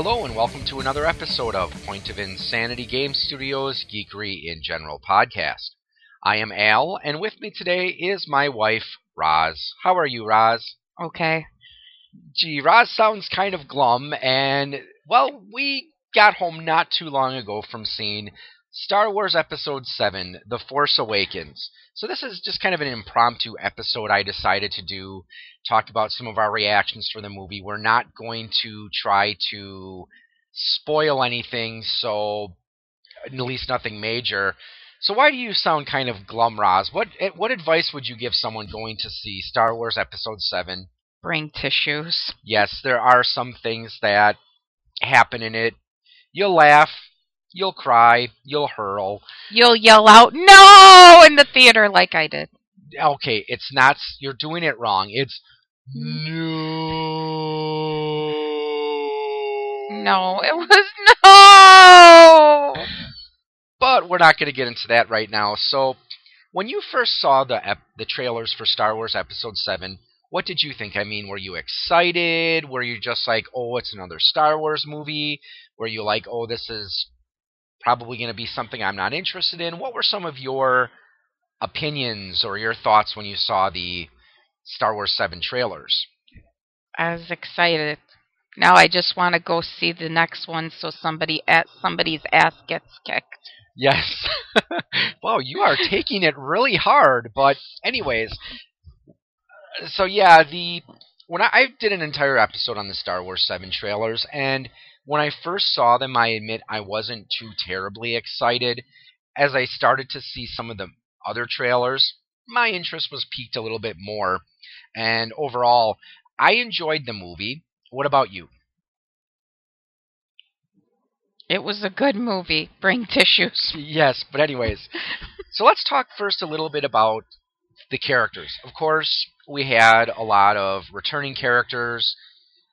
Hello and welcome to another episode of Point of Insanity Game Studios Geekery in General podcast. I am Al, and with me today is my wife, Roz. How are you, Roz? Okay. Gee, Roz sounds kind of glum, and, well, we got home not too long ago from seeing Star Wars Episode 7 The Force Awakens. So, this is just kind of an impromptu episode I decided to do, talk about some of our reactions for the movie. We're not going to try to spoil anything, so at least nothing major. So, why do you sound kind of glum, Roz? What, eh, what advice would you give someone going to see Star Wars Episode 7? Bring tissues. Yes, there are some things that happen in it. You'll laugh, You'll cry. You'll hurl. You'll yell out "No!" in the theater like I did. Okay, it's not. You're doing it wrong. It's mm. no. No, it was no. But we're not going to get into that right now. So, when you first saw the ep- the trailers for Star Wars Episode Seven, what did you think? I mean, were you excited? Were you just like, "Oh, it's another Star Wars movie"? Were you like, "Oh, this is probably going to be something I'm not interested in. What were some of your opinions or your thoughts when you saw the Star Wars 7 trailers? I was excited. Now I just want to go see the next one so somebody at somebody's ass gets kicked. Yes. wow, you are taking it really hard, but anyways, so yeah, the when I, I did an entire episode on the Star Wars 7 trailers and when I first saw them, I admit I wasn't too terribly excited. As I started to see some of the other trailers, my interest was piqued a little bit more. And overall, I enjoyed the movie. What about you? It was a good movie. Bring tissues. Yes, but anyways. so let's talk first a little bit about the characters. Of course, we had a lot of returning characters.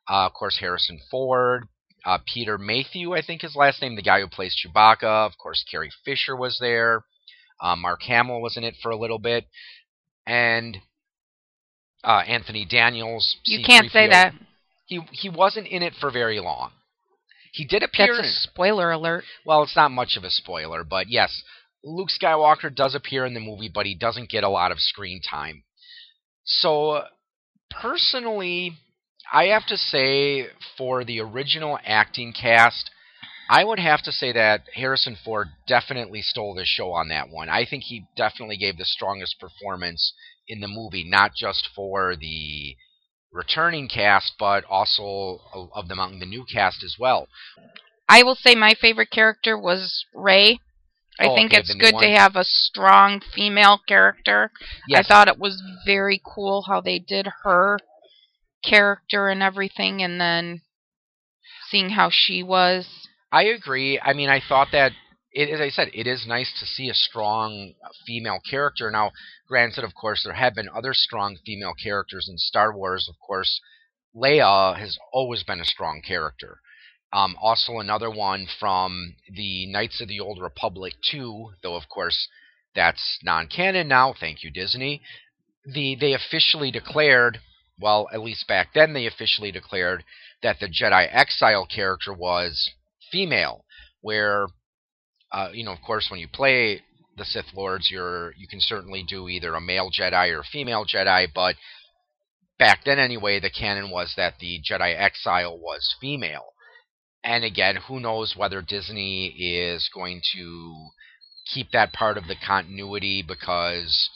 Uh, of course, Harrison Ford, uh, Peter Mayhew, I think his last name, the guy who plays Chewbacca. Of course, Carrie Fisher was there. Uh, Mark Hamill was in it for a little bit, and uh, Anthony Daniels. You can't say that. He he wasn't in it for very long. He did appear. That's a spoiler alert. Well, it's not much of a spoiler, but yes, Luke Skywalker does appear in the movie, but he doesn't get a lot of screen time. So, personally, I have to say, for the original acting cast, I would have to say that Harrison Ford definitely stole the show on that one. I think he definitely gave the strongest performance in the movie, not just for the returning cast, but also of the among the new cast as well. I will say my favorite character was Rey. I oh, think okay, it's good to have a strong female character. Yes. I thought it was very cool how they did her character and everything, and then seeing how she was. I agree. I mean, I thought that, it, as I said, it is nice to see a strong female character. Now, granted, of course, there have been other strong female characters in Star Wars. Of course, Leia has always been a strong character. Um, also, another one from the Knights of the Old Republic 2, though, of course, that's non canon now. Thank you, Disney. The, they officially declared well, at least back then they officially declared that the Jedi Exile character was female, where, uh, you know, of course, when you play the Sith Lords, you're you can certainly do either a male Jedi or a female Jedi, but back then anyway, the canon was that the Jedi Exile was female. And again, who knows whether Disney is going to keep that part of the continuity because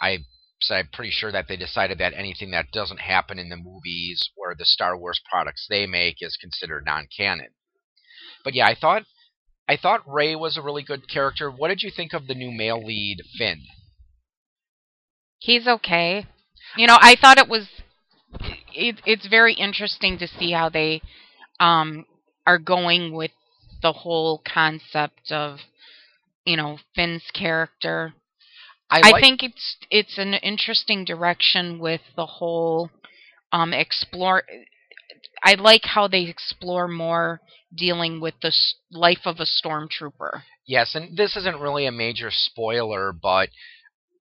I so I'm pretty sure that they decided that anything that doesn't happen in the movies or the Star Wars products they make is considered non-canon. But yeah, I thought I thought Rey was a really good character. What did you think of the new male lead, Finn? He's okay. You know, I thought it was it, it's very interesting to see how they um, are going with the whole concept of you know Finn's character I, like, I think it's it's an interesting direction with the whole um, explore. I like how they explore more dealing with the life of a stormtrooper. Yes, and this isn't really a major spoiler, but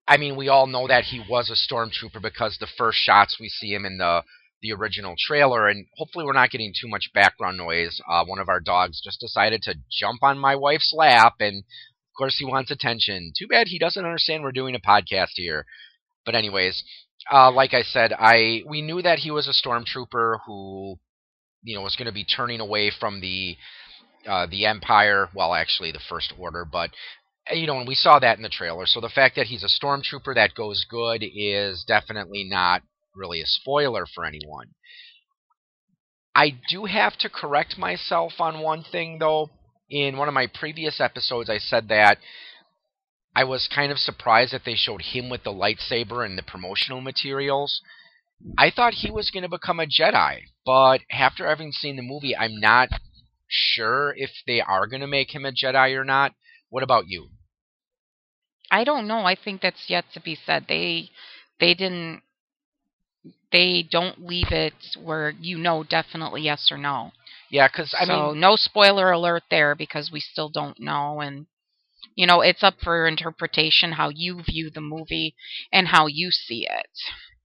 I mean, we all know that he was a stormtrooper because the first shots we see him in the the original trailer. And hopefully, we're not getting too much background noise. Uh, one of our dogs just decided to jump on my wife's lap, and of course, he wants attention. Too bad he doesn't understand we're doing a podcast here. But anyways, uh, like I said, I we knew that he was a stormtrooper who, you know, was going to be turning away from the uh, the Empire. Well, actually, the First Order, but uh, you know, and we saw that in the trailer. So the fact that he's a stormtrooper that goes good is definitely not really a spoiler for anyone. I do have to correct myself on one thing, though. In one of my previous episodes, I said that I was kind of surprised that they showed him with the lightsaber and the promotional materials. I thought he was going to become a Jedi, but after having seen the movie, I'm not sure if they are going to make him a Jedi or not. What about you? I don't know. I think that's yet to be said. They they didn't they don't leave it where you know definitely yes or no. Yeah, because I so mean, no spoiler alert there because we still don't know, and you know it's up for interpretation how you view the movie and how you see it.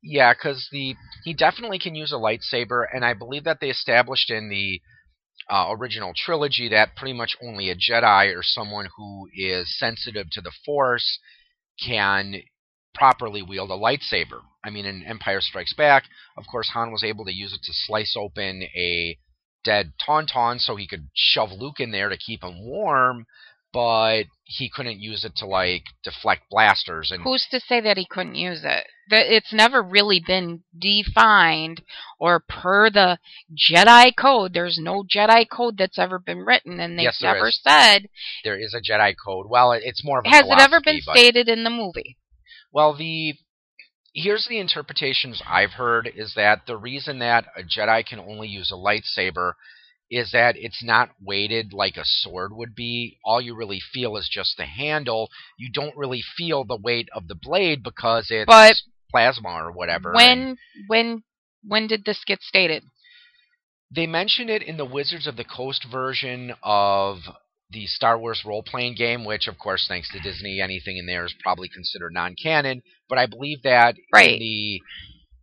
yeah, because the he definitely can use a lightsaber, and I believe that they established in the uh, original trilogy that pretty much only a Jedi or someone who is sensitive to the Force can properly wield a lightsaber. I mean, in Empire Strikes Back, of course, Han was able to use it to slice open a dead Tauntaun so he could shove Luke in there to keep him warm, but he couldn't use it to like deflect blasters and Who's to say that he couldn't use it? That it's never really been defined or per the Jedi code. There's no Jedi code that's ever been written, and they've Yes, never is. said. there is a Jedi code. Well, it's more of a Has it ever been but- stated in the movie? Well, the here's the interpretations I've heard is that the reason that a Jedi can only use a lightsaber is that it's not weighted like a sword would be. All you really feel is just the handle. You don't really feel the weight of the blade because it's But plasma or whatever. When when when did this get stated? they mention it in the Wizards of the Coast version of the Star Wars role playing game, which, of course, thanks to Disney, anything in there is probably considered non canon. But I believe that Right. in the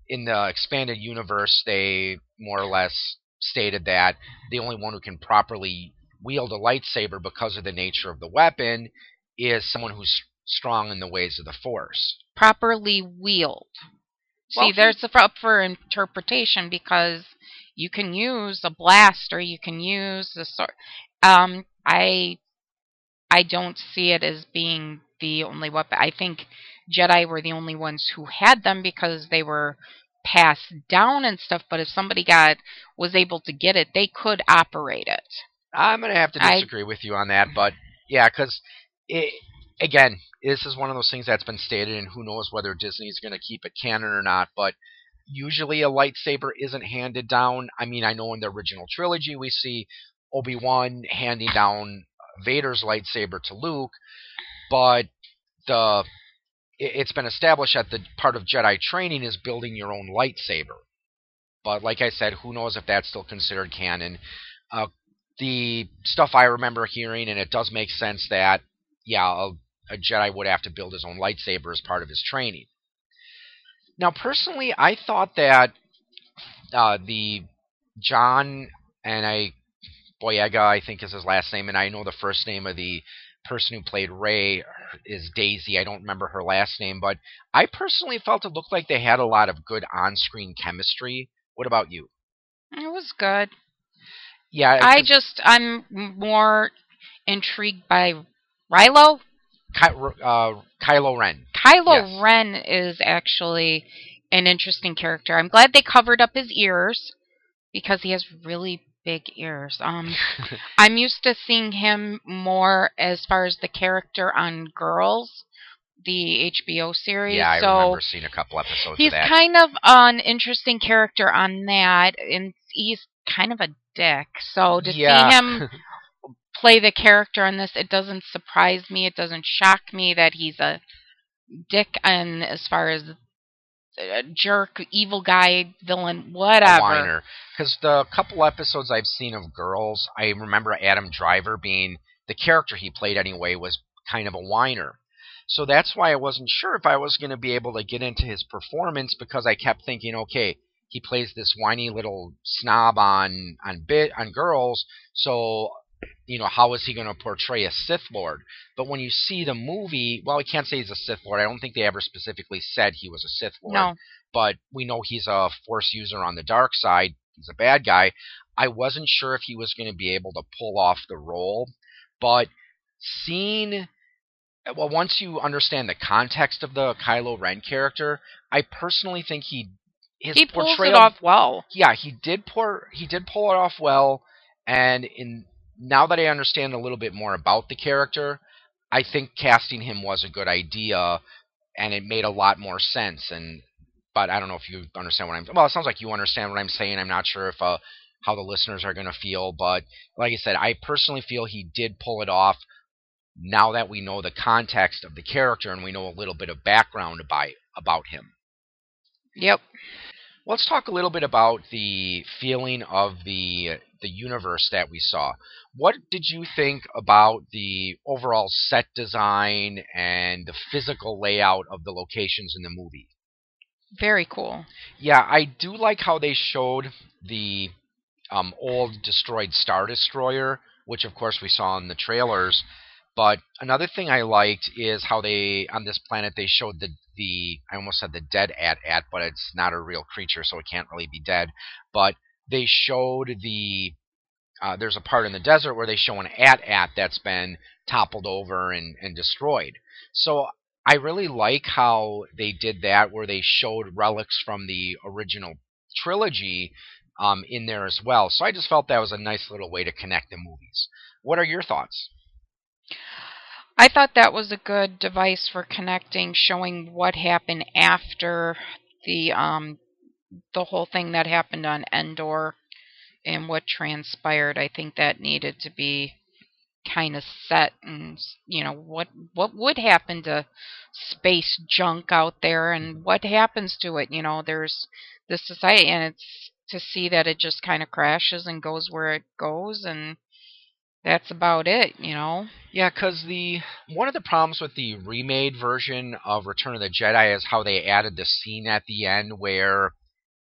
in the expanded universe, they more or less stated that the only one who can properly wield a lightsaber because of the nature of the weapon is someone who's strong in the ways of the Force. Properly wield. Well, See, he- there's a up for interpretation because you can use a blast or you can use the sword. Um, I I don't see it as being the only weapon. I think Jedi were the only ones who had them because they were passed down and stuff. But if somebody got was able to get it, they could operate it. I'm going to have to I- disagree with you on that, but yeah, because again, this is one of those things that's been stated, and who knows whether Disney's going to keep it canon or not. But usually, a lightsaber isn't handed down. I mean, I know in the original trilogy we see Obi Wan handing down Vader's lightsaber to Luke, but the it- it's been established that the part of Jedi training is building your own lightsaber. But like I said, who knows if that's still considered canon? Uh, the stuff I remember hearing, and it does make sense that yeah, a, a Jedi would have to build his own lightsaber as part of his training. Now, personally, I thought that uh, the John and I Boyega, I think is his last name, and I know the first name of the person who played Rey is Daisy. I don't remember her last name, but I personally felt it looked like they had a lot of good on-screen chemistry. What about you? It was good. Yeah, I just I'm more intrigued by Rilo. Ky- uh, Kylo Ren. Kylo Yes. Ren is actually an interesting character. I'm glad they covered up his ears because he has really big ears. Um, I'm used to seeing him more as far as the character on Girls, the HBO series. yeah, I so remember seeing a couple episodes he's of that. kind of an interesting character on that, and he's kind of a dick. So to yeah. see him play the character on this, it doesn't surprise me. It doesn't shock me that he's a dick and as far as a jerk, evil guy, villain, whatever. Because the couple episodes I've seen of Girls, I remember Adam Driver being the character he played anyway was kind of a whiner. So that's why I wasn't sure if I was going to be able to get into his performance because I kept thinking, okay, he plays this whiny little snob on on bit on girls. So you know, how is he going to portray a Sith Lord? But when you see the movie, well, we can't say he's a Sith Lord. I don't think they ever specifically said he was a Sith Lord. No. But we know he's a Force user on the dark side. He's a bad guy. I wasn't sure if he was going to be able to pull off the role, but seeing well, once you understand the context of the Kylo Ren character, I personally think he his he pulls portrayal it off well. yeah, he did pour he did pull it off well, and in now that I understand a little bit more about the character, I think casting him was a good idea, and it made a lot more sense. And but I don't know if you understand what I'm. Well, it sounds like you understand what I'm saying. I'm not sure if uh, how the listeners are going to feel, but like I said, I personally feel he did pull it off. Now that we know the context of the character and we know a little bit of background about about him. Yep. Let's talk a little bit about the feeling of the the universe that we saw. What did you think about the overall set design and the physical layout of the locations in the movie? Very cool. Yeah, I do like how they showed the um, old destroyed Star Destroyer, which of course we saw in the trailers. But another thing I liked is how they on this planet they showed the the I almost said the dead AT-AT, but it's not a real creature, so it can't really be dead. But they showed the uh, there's a part in the desert where they show an AT-AT that's been toppled over and, and destroyed. So I really like how they did that, where they showed relics from the original trilogy um, in there as well. So I just felt that was a nice little way to connect the movies. What are your thoughts? I thought that was a good device for connecting, showing what happened after the um the whole thing that happened on Endor and what transpired. I think that needed to be kind of set and you know what what would happen to space junk out there and what happens to it you know there's this society and it's to see that it just kind of crashes and goes where it goes and that's about it, you know. Yeah, because the one of the problems with the remade version of Return of the Jedi is how they added the scene at the end where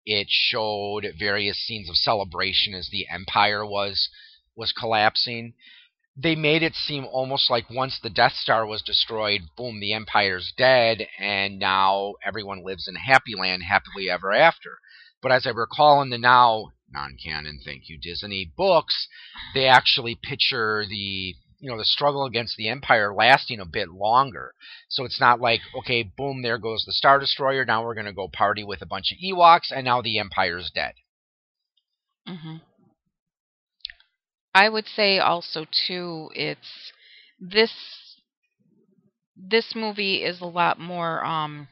it showed various scenes of celebration as the Empire was was collapsing. They made it seem almost like once the Death Star was destroyed, boom, the Empire's dead, and now everyone lives in Happy Land happily ever after. But as I recall in the now non-canon, thank you Disney books, they actually picture the you know the struggle against the empire lasting a bit longer. So it's not like okay, boom, there goes the star destroyer. Now we're going to go party with a bunch of Ewoks, and now the empire's dead. hmm I would say also too, it's this this movie is a lot more um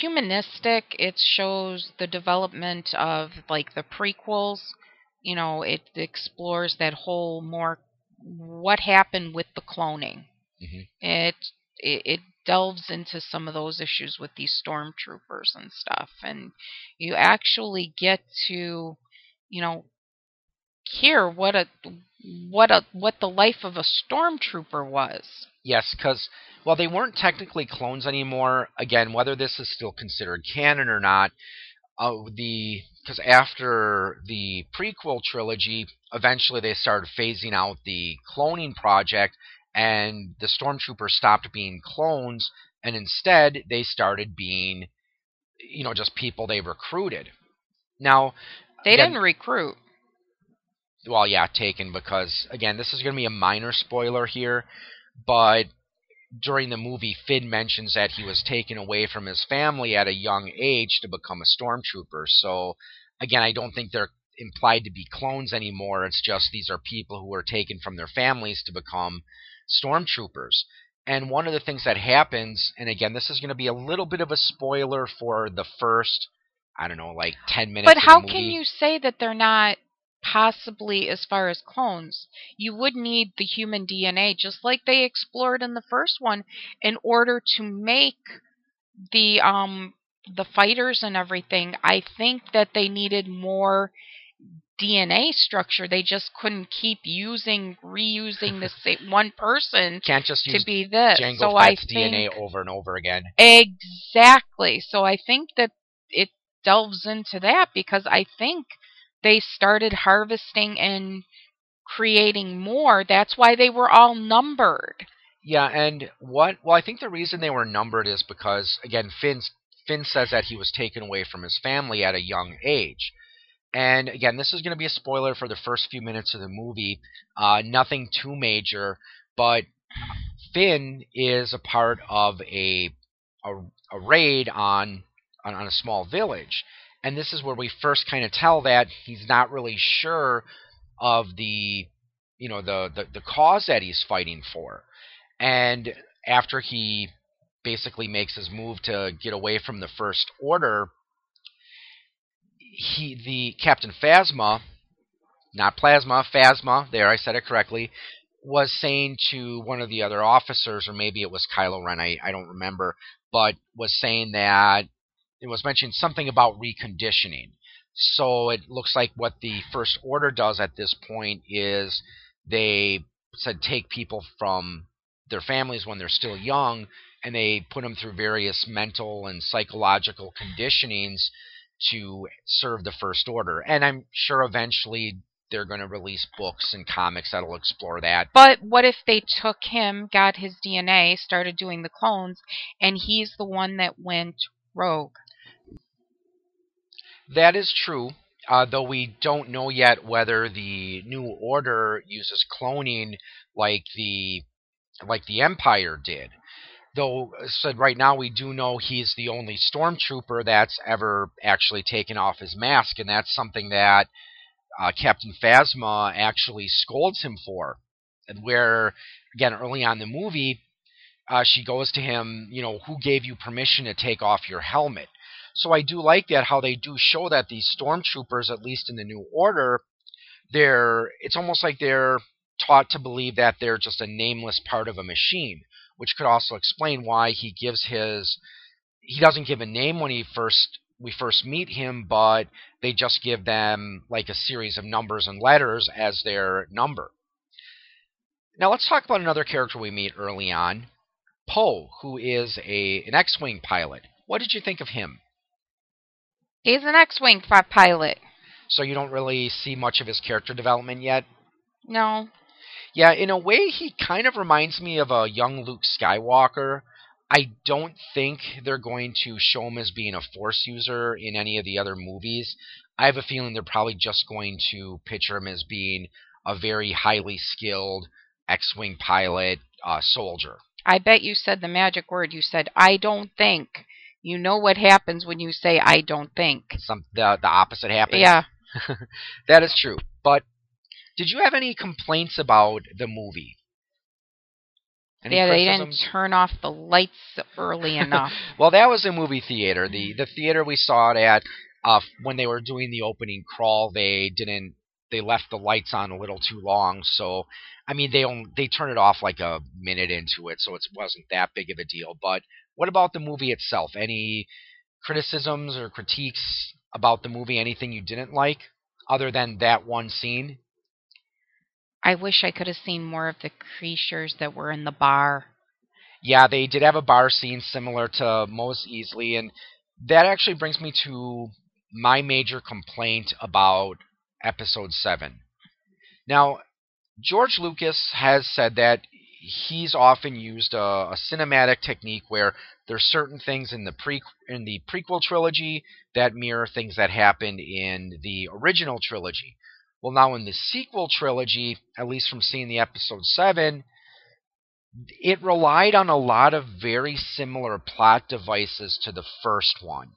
humanistic. It shows the development of like the prequels. You know, it explores that whole more what happened with the cloning. hmm It, it it delves into some of those issues with these stormtroopers and stuff, and you actually get to, you know, hear what a what a what the life of a stormtrooper was. Yes, because well, they weren't technically clones anymore. Again, whether this is still considered canon or not, uh, the because after the prequel trilogy, eventually they started phasing out the cloning project, and the stormtroopers stopped being clones, and instead they started being, you know, just people they recruited. Now, They again, didn't recruit. Well, yeah, taken because again, this is going to be a minor spoiler here, but during the movie, Finn mentions that he was taken away from his family at a young age to become a stormtrooper. So, again, I don't think they're implied to be clones anymore. It's just these are people who were taken from their families to become stormtroopers. And one of the things that happens, and again, this is going to be a little bit of a spoiler for the first, I don't know, like 10 minutes But how can you say that they're not possibly as far as clones? You would need the human DNA, just like they explored in the first one, in order to make the um the fighters and everything. I think that they needed more DNA structure. They just couldn't keep using reusing the same one person Can't just to use be this. Jango so I think DNA over and over again. Exactly. So I think that it delves into that because I think they started harvesting and creating more. That's why they were all numbered. Yeah, and what? Well, I think the reason they were numbered is because again, Finn's Finn says that he was taken away from his family at a young age. And again, this is going to be a spoiler for the first few minutes of the movie. Uh, nothing too major, but Finn is a part of a a, a raid on, on on a small village, and this is where we first kind of tell that he's not really sure of the you know the, the the cause that he's fighting for, and after he basically makes his move to get away from the First Order, he the Captain Phasma, not Plasma, Phasma. There, I said it correctly. Was saying to one of the other officers, or maybe it was Kylo Ren, I, I don't remember, but was saying that it was mentioned something about reconditioning. So it looks like what the First Order does at this point is they said take people from their families when they're still young and they put them through various mental and psychological conditionings to serve the First Order. And I'm sure eventually they're going to release books and comics that'll explore that. But what if they took him, got his DNA, started doing the clones, and he's the one that went rogue? That is true. Uh, though we don't know yet whether the new order uses cloning like the like the Empire did. Though said right now we do know he's the only stormtrooper that's ever actually taken off his mask, and that's something that uh, Captain Phasma actually scolds him for. And where again early on in the movie, uh, she goes to him, you know, who gave you permission to take off your helmet? So I do like that how they do show that these stormtroopers, at least in the New Order, they're it's almost like they're taught to believe that they're just a nameless part of a machine which could also explain why he gives his he doesn't give a name when he first we first meet him, but they just give them like a series of numbers and letters as their number. Now let's talk about another character we meet early on, Poe, who is a an X-wing pilot. What did you think of him? He's an X-wing pilot. So you don't really see much of his character development yet? No. Yeah, in a way, he kind of reminds me of a young Luke Skywalker. I don't think they're going to show him as being a Force user in any of the other movies. I have a feeling they're probably just going to picture him as being a very highly skilled X-wing pilot uh, soldier. I bet you said the magic word. You said, "I don't think." You know what happens when you say "I don't think." Some the the opposite happens. Yeah, that is true. But did you have any complaints about the movie? Any yeah, they didn't turn off the lights early enough. well, that was a movie theater. The the theater we saw it at uh, when they were doing the opening crawl, they didn't they left the lights on a little too long. So, I mean, they only, they turned it off like a minute into it, so it wasn't that big of a deal. But what about the movie itself? Any criticisms or critiques about the movie? Anything you didn't like other than that one scene? I wish I could have seen more of the creatures that were in the bar. Yeah, they did have a bar scene similar to Mos Eisley, and that actually brings me to my major complaint about Episode 7. Now, George Lucas has said that he's often used a, a, cinematic technique where there's certain things in the pre in the prequel trilogy that mirror things that happened in the original trilogy. Well, now in the sequel trilogy, at least from seeing the episode 7, it relied on a lot of very similar plot devices to the first one.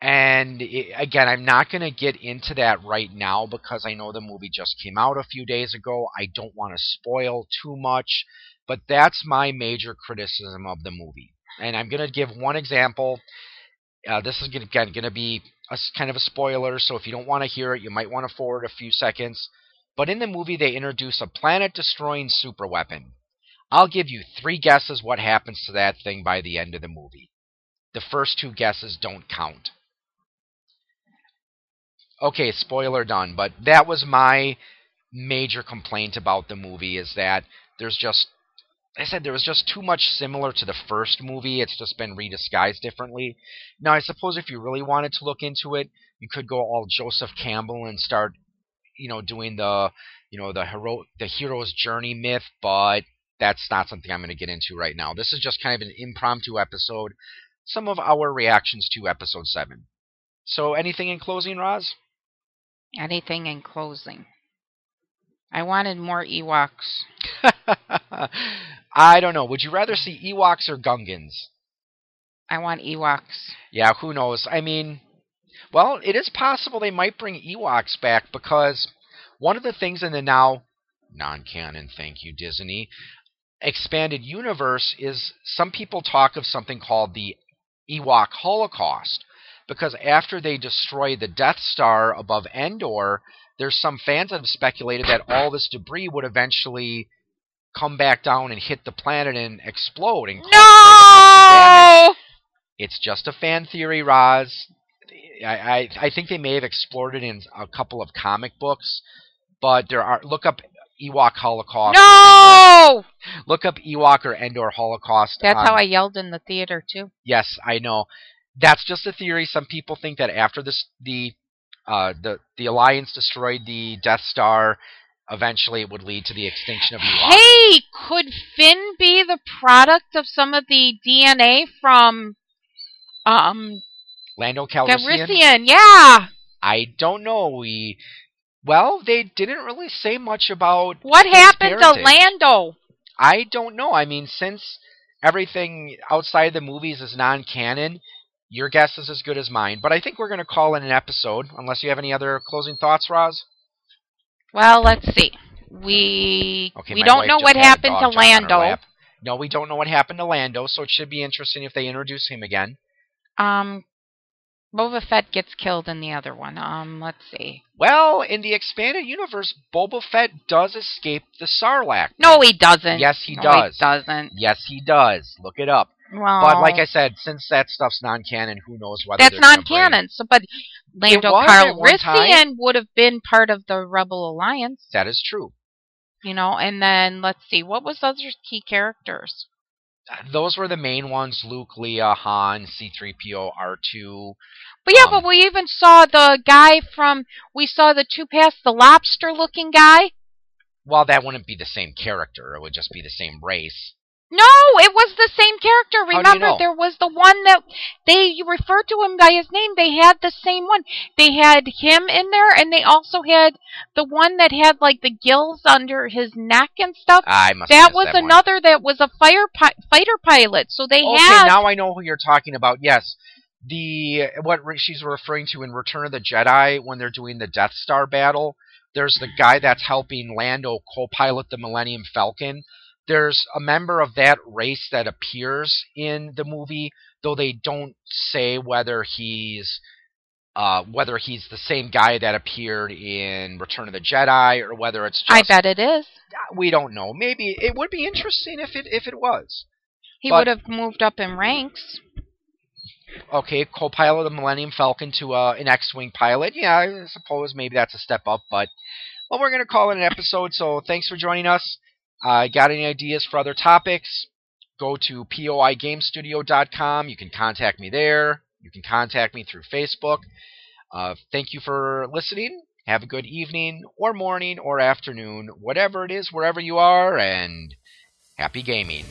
And it, again, I'm not going to get into that right now because I know the movie just came out a few days ago. I don't want to spoil too much, but that's my major criticism of the movie. And I'm going to give one example. Uh, this is again going to be a, kind of a spoiler, so if you don't want to hear it, you might want to forward a few seconds. But in the movie, they introduce a planet destroying superweapon. I'll give you three guesses what happens to that thing by the end of the movie. The first two guesses don't count. Okay, spoiler done, but that was my major complaint about the movie is that there's just I said there was just too much similar to the first movie. It's just been redisguised differently. Now, I suppose if you really wanted to look into it, you could go all Joseph Campbell and start, you know, doing the, you know, the hero, the hero's journey myth. But that's not something I'm going to get into right now. This is just kind of an impromptu episode. Some of our reactions to episode seven. So, anything in closing, Roz? Anything in closing? I wanted more Ewoks. I don't know. Would you rather see Ewoks or Gungans? I want Ewoks. Yeah, who knows? I mean, well, it is possible they might bring Ewoks back because one of the things in the now non canon, thank you, Disney, expanded universe is some people talk of something called the Ewok Holocaust. Because after they destroy the Death Star above Endor, there's some fans that have speculated that all this debris would eventually come back down and hit the planet and explode. And no! It's just a fan theory, Roz. I, I I think they may have explored it in a couple of comic books, but there are look up Ewok Holocaust. No! Look up Ewok or Endor Holocaust. That's on, how I yelled in the theater too. Yes, I know. That's just a theory. Some people think that after this, the uh, the the Alliance destroyed the Death Star. Eventually, it would lead to the extinction of Ewok. Hey, could Finn be the product of some of the DNA from um Lando Calrissian? Calrissian, yeah. I don't know. We well, they didn't really say much about what happened to Lando. I don't know. I mean, since everything outside the movies is non-canon, your guess is as good as mine. But I think we're going to call it an episode, unless you have any other closing thoughts, Roz. Well, let's see. We okay, we don't know what happened to Lando. No, we don't know what happened to Lando, so it should be interesting if they introduce him again. Um, Boba Fett gets killed in the other one. Um, let's see. Well, in the expanded universe, Boba Fett does escape the Sarlacc. No, he doesn't. Yes, he no, does. He doesn't. Yes, he does. Look it up. Well, but like I said, since that stuff's non-canon, who knows whether that's non-canon. So, but Lando Calrissian would have been part of the Rebel Alliance. That is true. You know, and then let's see, what was other key characters? Those were the main ones: Luke, Leia, Han, C-3PO, R2. But yeah, um, but we even saw the guy from. We saw the two past the lobster-looking guy. Well, that wouldn't be the same character. It would just be the same race. No, it was the same character. Remember, you know? there was the one that they referred to him by his name. They had the same one. They had him in there, and they also had the one that had like the gills under his neck and stuff. Ah, I must. That was that another one. that was a fire pi- fighter pilot. So they okay, had. now I know who you're talking about. Yes, the what she's referring to in Return of the Jedi when they're doing the Death Star battle. There's the guy that's helping Lando co-pilot the Millennium Falcon there's a member of that race that appears in the movie, though they don't say whether he's uh, whether he's the same guy that appeared in Return of the Jedi or whether it's just, I bet it is. We don't know. Maybe it would be interesting if it if it was. He but, would have moved up in ranks. Okay, co-pilot of the Millennium Falcon to uh, an X-wing pilot. Yeah, I suppose maybe that's a step up, but well, we're going to call it an episode. So thanks for joining us. Uh, got any ideas for other topics? Go to poigamestudio.com. You can contact me there. You can contact me through Facebook. Uh, thank you for listening. Have a good evening, or morning, or afternoon, whatever it is, wherever you are, and happy gaming.